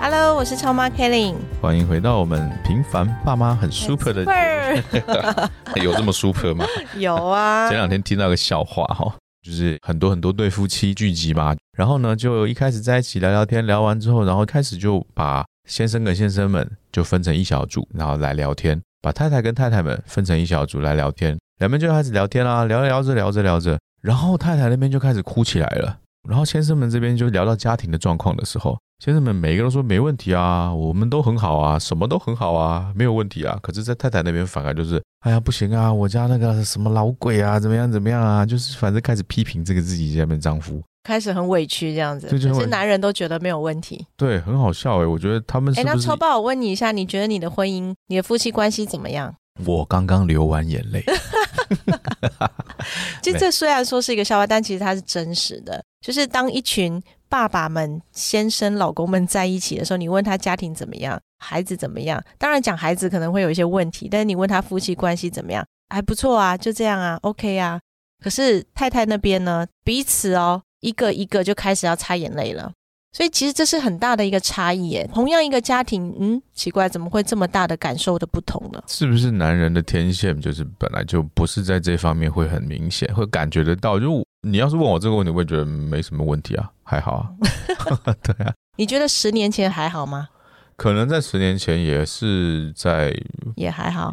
Hello，我是超妈 Kelly。欢迎回到我们平凡爸妈很 super 的，super 有这么 super 吗？有啊前，两天听到个笑话哈，就是很多很多对夫妻聚集嘛，然后呢就一开始在一起聊聊天，聊完之后，然后开始就把先生跟先生们就分成一小组，然后来聊天，把太太跟太太们分成一小组来聊天，两边就开始聊天啦，聊着聊着聊着聊着，然后太太那边就开始哭起来了，然后先生们这边就聊到家庭的状况的时候。先生们每一个都说没问题啊，我们都很好啊，什么都很好啊，没有问题啊。可是，在太太那边反而就是，哎呀不行啊，我家那个什么老鬼啊，怎么样怎么样啊，就是反正开始批评这个自己家边丈夫，开始很委屈这样子，对就会可是男人都觉得没有问题。对，很好笑哎、我觉得他们哎？那超爸，我问你一下，你觉得你的婚姻、你的夫妻关系怎么样？我刚刚流完眼泪，其实这虽然说是一个笑话，但其实它是真实的。就是当一群爸爸们、先生、老公们在一起的时候，你问他家庭怎么样，孩子怎么样？当然讲孩子可能会有一些问题，但是你问他夫妻关系怎么样，还不错啊，就这样啊，OK 啊。可是太太那边呢，彼此哦，一个一个就开始要擦眼泪了。所以其实这是很大的一个差异耶。同样一个家庭，嗯，奇怪，怎么会这么大的感受的不同呢？是不是男人的天线就是本来就不是在这方面会很明显，会感觉得到？就你要是问我这个问题，我也觉得没什么问题啊，还好啊。对啊，你觉得十年前还好吗？可能在十年前也是在也还好，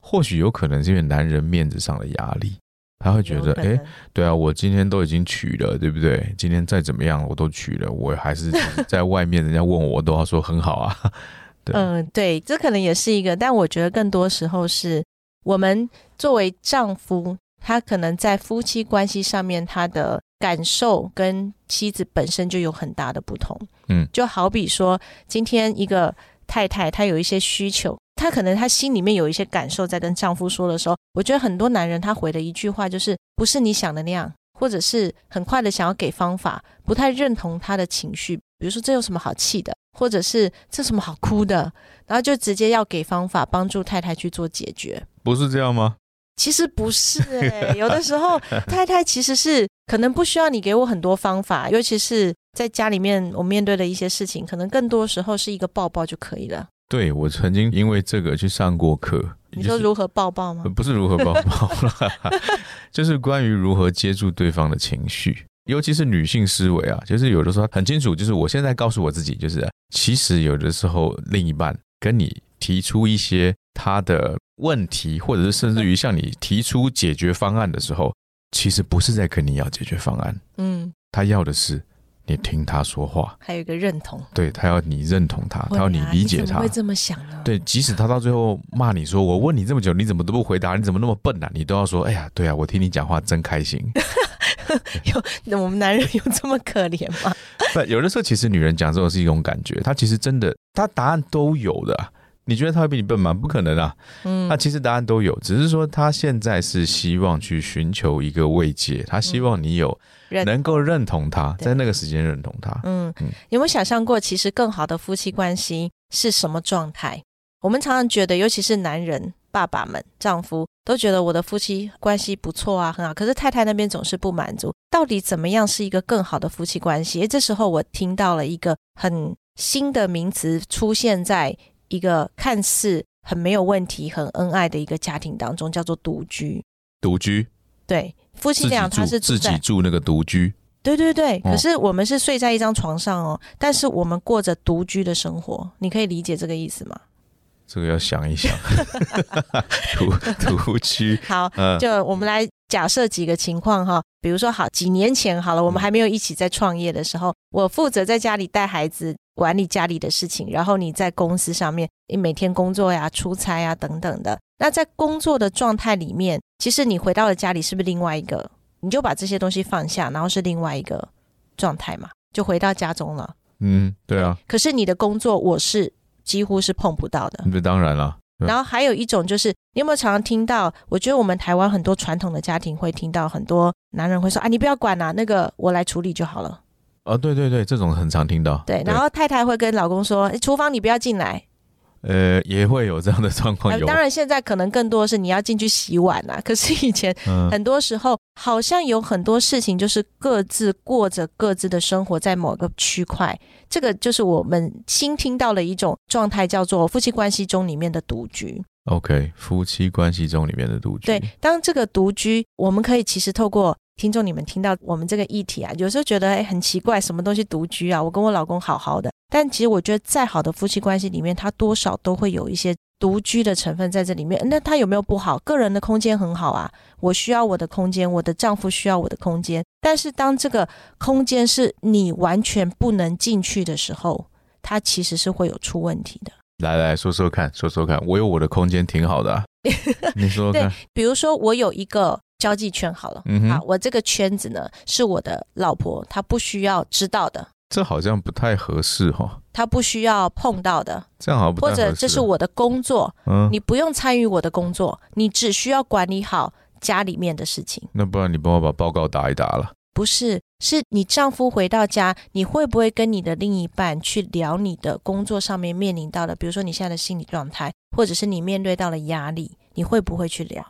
或许有可能是因为男人面子上的压力，他会觉得，哎、对啊，我今天都已经娶了，对不对？今天再怎么样我都娶了，我还是在外面人家问我，我都要说很好啊。对嗯，对，这可能也是一个，但我觉得更多时候是我们作为丈夫，他可能在夫妻关系上面，他的感受跟妻子本身就有很大的不同。嗯就好比说，今天一个太太她有一些需求，她可能她心里面有一些感受，在跟丈夫说的时候，我觉得很多男人他回的一句话就是不是你想的那样，或者是很快的想要给方法，不太认同他的情绪，比如说这有什么好气的，或者是这什么好哭的，然后就直接要给方法帮助太太去做解决。不是这样吗？其实不是哎、有的时候太太其实是可能不需要你给我很多方法，尤其是在家里面我面对的一些事情，可能更多时候是一个抱抱就可以了。对我曾经因为这个去上过课，你说如何抱抱吗呃？不是如何抱抱啦，就是关于如何接住对方的情绪，尤其是女性思维啊，就是有的时候很清楚，就是我现在告诉我自己，就是其实有的时候另一半跟你提出一些他的问题，或者是甚至于向你提出解决方案的时候，其实不是在跟你要解决方案，嗯，他要的是你听他说话，还有一个认同，对他要你认同他，他要你理解他会。这么想呢？对，即使他到最后骂你说：“我问你这么久，你怎么都不回答？你怎么那么笨啊？”你都要说：“哎呀，对啊，我听你讲话真开心。有我们男人有这么可怜吗？” 不，有的时候其实女人讲这种是一种感觉，她其实真的，她答案都有的啊、你觉得他会比你笨吗？不可能啊！嗯那其实答案都有，只是说他现在是希望去寻求一个慰藉，他希望你有能够认同她，对在那个时间认同他。嗯嗯，有没有想象过，其实更好的夫妻关系是什么状态？我们常常觉得，尤其是男人、爸爸们、丈夫，都觉得我的夫妻关系不错啊，很好。可是太太那边总是不满足，到底怎么样是一个更好的夫妻关系？诶这时候我听到了一个很新的名词出现在一个看似很没有问题、很恩爱的一个家庭当中，叫做独居。独居，对，夫妻俩他是，自己住那个独居，对对对，哦可是我们是睡在一张床上哦，但是我们过着独居的生活，你可以理解这个意思吗？这个要想一想。独独居，好，嗯，就我们来假设几个情况哈，比如说好，几年前好了，我们还没有一起在创业的时候，我负责在家里带孩子，管理家里的事情，然后你在公司上面，你每天工作呀、出差呀等等的。那在工作的状态里面，其实你回到了家里，是不是另外一个？你就把这些东西放下，然后是另外一个状态嘛，就回到家中了。嗯，对啊，可是你的工作我是几乎是碰不到的。那当然了。然后还有一种就是，你有没有常常听到？我觉得我们台湾很多传统的家庭会听到很多男人会说：“啊，你不要管啦、那个我来处理就好了。哦，对对对，这种很常听到。”对，然后太太会跟老公说：“诶厨房你不要进来。呃，也会有这样的状况，当然，现在可能更多的是你要进去洗碗啦、可是以前嗯，很多时候好像有很多事情就是各自过着各自的生活，在某个区块，这个就是我们新听到了一种状态，叫做夫妻关系中里面的独居。OK，夫妻关系中里面的独居。对，当这个独居，我们可以其实透过听众你们听到我们这个议题啊，有时候觉得哎很奇怪，什么东西独居啊？我跟我老公好好的，但其实我觉得再好的夫妻关系里面，他多少都会有一些独居的成分在这里面。那他有没有不好？个人的空间很好啊，我需要我的空间，我的丈夫需要我的空间。但是当这个空间是你完全不能进去的时候，它其实是会有出问题的。来来说说看，说说看，我有我的空间挺好的、啊，你说说看。比如说，我有一个交际圈好了，嗯哼啊，我这个圈子呢是我的老婆，她不需要知道的，这好像不太合适哈，她不需要碰到的，这样好像不太或。者这是我的工作，嗯，你不用参与我的工作，你只需要管理好家里面的事情。那不然你帮我把报告打一打了。不是，是你丈夫回到家，你会不会跟你的另一半去聊你的工作上面面临到的，比如说你现在的心理状态，或者是你面对到的压力，你会不会去聊？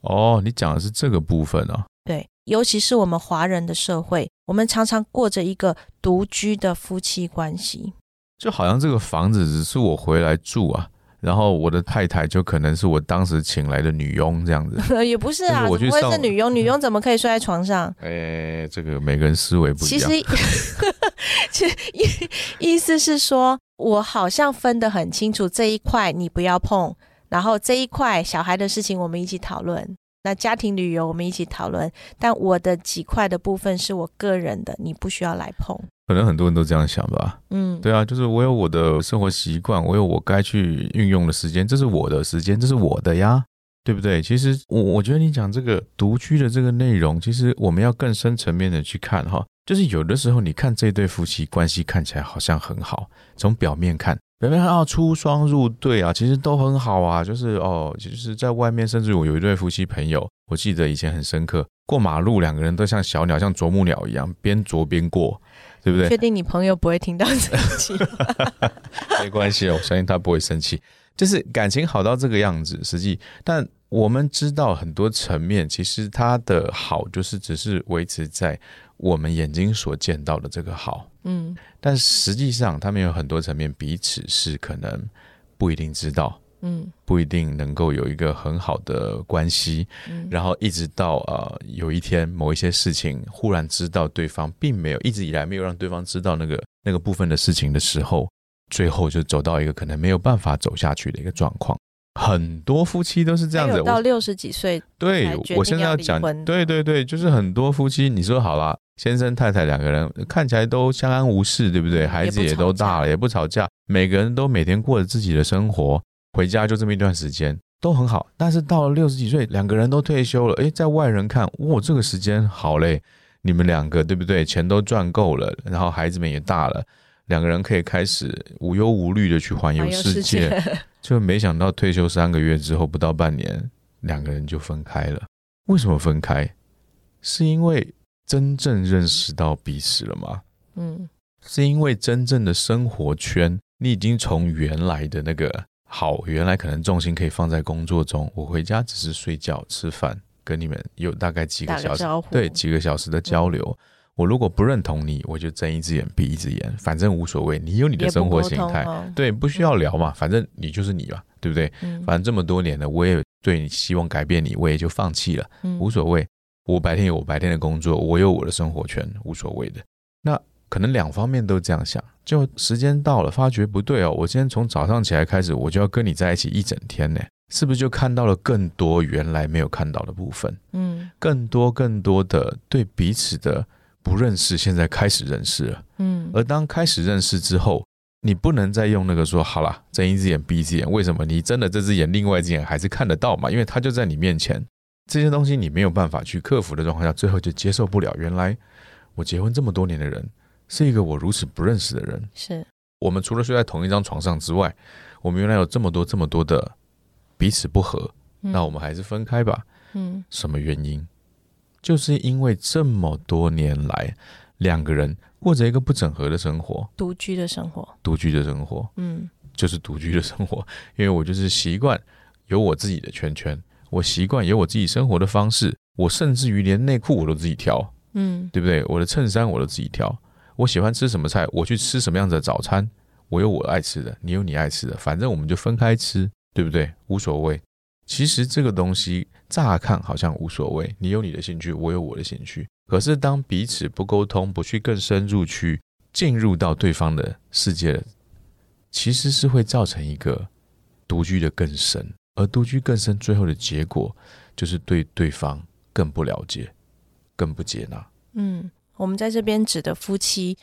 哦，你讲的是这个部分啊。对，尤其是我们华人的社会，我们常常过着一个独居的夫妻关系。就好像这个房子只是我回来住啊，然后我的太太就可能是我当时请来的女佣这样子。也不是啊，就是我怎么会是女佣？女佣怎么可以睡在床上？哎，这个每个人思维不一样。其实，其实意意思是说，我好像分得很清楚，这一块你不要碰，然后这一块小孩的事情我们一起讨论，那家庭旅游我们一起讨论，但我的几块的部分是我个人的，你不需要来碰。可能很多人都这样想吧。嗯，对啊，就是我有我的生活习惯，我有我该去运用的时间，这是我的时间，这是我的呀，对不对？其实我我觉得你讲这个独居的这个内容，其实我们要更深层面的去看哈，就是有的时候你看这对夫妻关系看起来好像很好，从表面看。表面看啊，出双入对啊，其实都很好啊。就是哦，就是在外面，甚至我有一对夫妻朋友，我记得以前很深刻，过马路两个人都像小鸟，像啄木鸟一样，边啄边过，对不对？确定你朋友不会听到这一集吗？没关系，我相信他不会生气。就是感情好到这个样子，实际，但我们知道很多层面，其实它的好就是只是维持在我们眼睛所见到的这个好，嗯但实际上他们有很多层面彼此是可能不一定知道，嗯。不一定能够有一个很好的关系，嗯，然后一直到呃有一天某一些事情忽然知道对方并没有一直以来没有让对方知道那个那个部分的事情的时候，最后就走到一个可能没有办法走下去的一个状况。很多夫妻都是这样子，到六十几岁，对我现在要要讲，对对对，就是很多夫妻，你说好了，先生太太两个人看起来都相安无事，对不对？孩子也都大了，也不吵架，每个人都每天过着自己的生活，回家就这么一段时间，都很好。但是到了六十几岁，两个人都退休了，诶，在外人看，哇，这个时间好嘞，你们两个对不对？钱都赚够了，然后孩子们也大了，两个人可以开始无忧无虑的去环游世。界，就没想到退休三个月之后，不到半年，两个人就分开了。为什么分开？是因为真正认识到彼此了吗？嗯是因为真正的生活圈，你已经从原来的那个好，原来可能重心可以放在工作中，我回家只是睡觉、吃饭，跟你们有大概几个小时，对，几个小时的交流。我如果不认同你，我就睁一只眼闭一只眼，反正无所谓。你有你的生活形态，哦对，不需要聊嘛，反正你就是你嘛，对不对？嗯反正这么多年了，我也对你希望改变你，我也就放弃了，嗯无所谓。我白天有我白天的工作，我有我的生活圈，无所谓的。那可能两方面都这样想，就时间到了，发觉不对哦，我今天从早上起来开始，我就要跟你在一起一整天呢，是不是就看到了更多原来没有看到的部分？嗯更多更多的对彼此的不认识，现在开始认识了。嗯而当开始认识之后，你不能再用那个说好啦，睁一只眼闭一只眼。为什么？你真的这只眼，另外一只眼还是看得到嘛？因为它就在你面前。这些东西你没有办法去克服的状况下，最后就接受不了。原来我结婚这么多年的人，是一个我如此不认识的人。是，我们除了睡在同一张床上之外，我们原来有这么多这么多的彼此不和，嗯那我们还是分开吧。嗯什么原因？就是因为这么多年来，两个人过着一个不整合的生活，独居的生活，独居的生活，嗯就是独居的生活。因为我就是习惯有我自己的圈圈，我习惯有我自己生活的方式，我甚至于连内裤我都自己挑，嗯对不对？我的衬衫我都自己挑，我喜欢吃什么菜，我去吃什么样子的早餐，我有我爱吃的，你有你爱吃的，反正我们就分开吃，对不对？无所谓。其实这个东西乍看好像无所谓，你有你的兴趣，我有我的兴趣。可是当彼此不沟通，不去更深入去进入到对方的世界，其实是会造成一个独居的更深，而独居更深最后的结果就是对对方更不了解，更不接纳。嗯，我们在这边指的夫妻，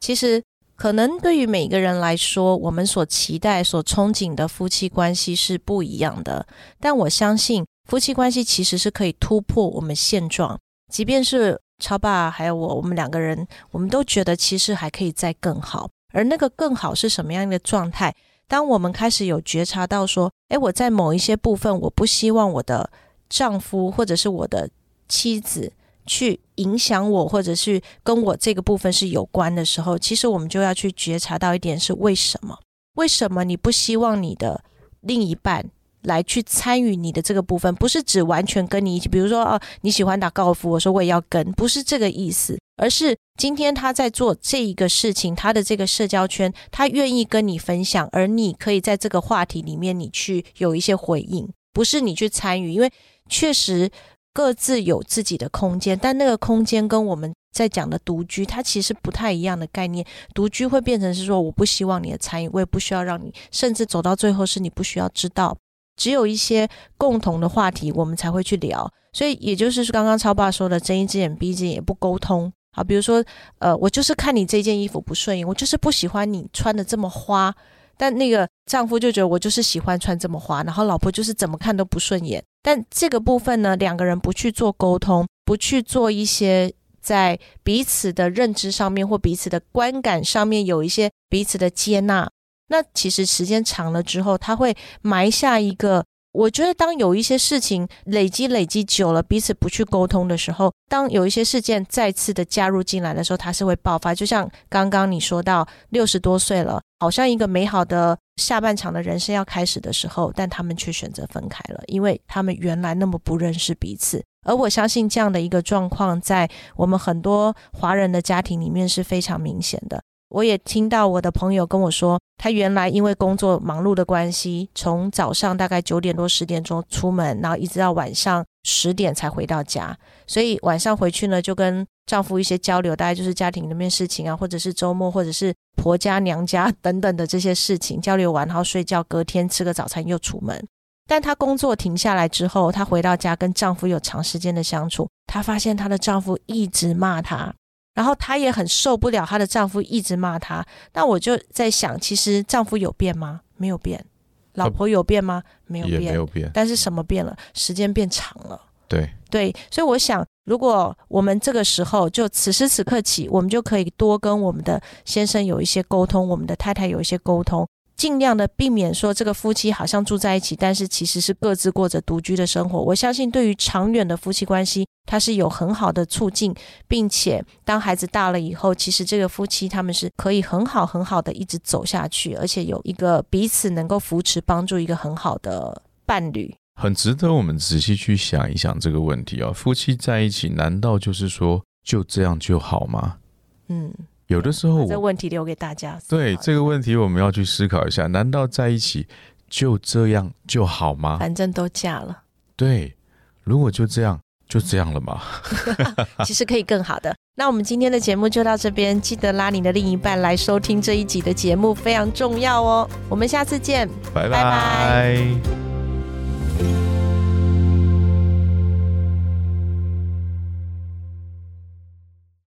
其实可能对于每个人来说，我们所期待、所憧憬的夫妻关系是不一样的。但我相信，夫妻关系其实是可以突破我们现状，即便是超爸还有我，我们两个人，我们都觉得其实还可以再更好。而那个更好是什么样的状态？当我们开始有觉察到说，诶，我在某一些部分，我不希望我的丈夫或者是我的妻子去影响我，或者是跟我这个部分是有关的时候，其实我们就要去觉察到一点是为什么？为什么你不希望你的另一半来去参与你的这个部分？不是指完全跟你一起，比如说哦，你喜欢打高尔夫，我说我也要跟，不是这个意思，而是今天他在做这一个事情，他的这个社交圈，他愿意跟你分享，而你可以在这个话题里面你去有一些回应，不是你去参与，因为确实。各自有自己的空间，但那个空间跟我们在讲的独居，它其实不太一样的概念。独居会变成是说，我不希望你的参与，我也不需要让你，甚至走到最后是你不需要知道。只有一些共同的话题，我们才会去聊。所以也就是刚刚超爸说的，睁一只眼闭一只眼，也不沟通。好，比如说，呃，我就是看你这件衣服不顺眼，我就是不喜欢你穿的这么花。但那个丈夫就觉得我就是喜欢穿这么花，然后老婆就是怎么看都不顺眼。但这个部分呢，两个人不去做沟通，不去做一些在彼此的认知上面或彼此的观感上面有一些彼此的接纳，那其实时间长了之后，他会埋下一个。我觉得，当有一些事情累积累积久了，彼此不去沟通的时候，当有一些事件再次的加入进来的时候，它是会爆发。就像刚刚你说到，六十多岁了，好像一个美好的下半场的人生要开始的时候，但他们却选择分开了，因为他们原来那么不认识彼此。而我相信这样的一个状况，在我们很多华人的家庭里面是非常明显的。我也听到我的朋友跟我说，他原来因为工作忙碌的关系，从早上大概九点多十点钟出门，然后一直到晚上十点才回到家。所以晚上回去呢，就跟丈夫一些交流，大概就是家庭里面事情啊，或者是周末，或者是婆家娘家 等等的这些事情交流完，然后睡觉，隔天吃个早餐又出门。但她工作停下来之后，她回到家跟丈夫有长时间的相处，她发现她的丈夫一直骂她。然后她也很受不了她的丈夫一直骂她，那我就在想，其实丈夫有变吗？没有变。老婆有变吗？没有变。没有变。但是什么变了？时间变长了。对对，所以我想，如果我们这个时候就此时此刻起，我们就可以多跟我们的先生有一些沟通，我们的太太有一些沟通，尽量的避免说这个夫妻好像住在一起，但是其实是各自过着独居的生活。我相信，对于长远的夫妻关系，它是有很好的促进，并且当孩子大了以后，其实这个夫妻他们是可以很好很好的一直走下去，而且有一个彼此能够扶持、帮助一个很好的伴侣。很值得我们仔细去想一想这个问题哦。夫妻在一起，难道就是说就这样就好吗？嗯，有的时候这我问题留给大家。对这个问题，我们要去思考一下：难道在一起就这样就好吗？反正都嫁了，对，如果就这样，就这样了嘛。其实可以更好的。那我们今天的节目就到这边，记得拉你的另一半来收听这一集的节目，非常重要哦。我们下次见。拜拜拜拜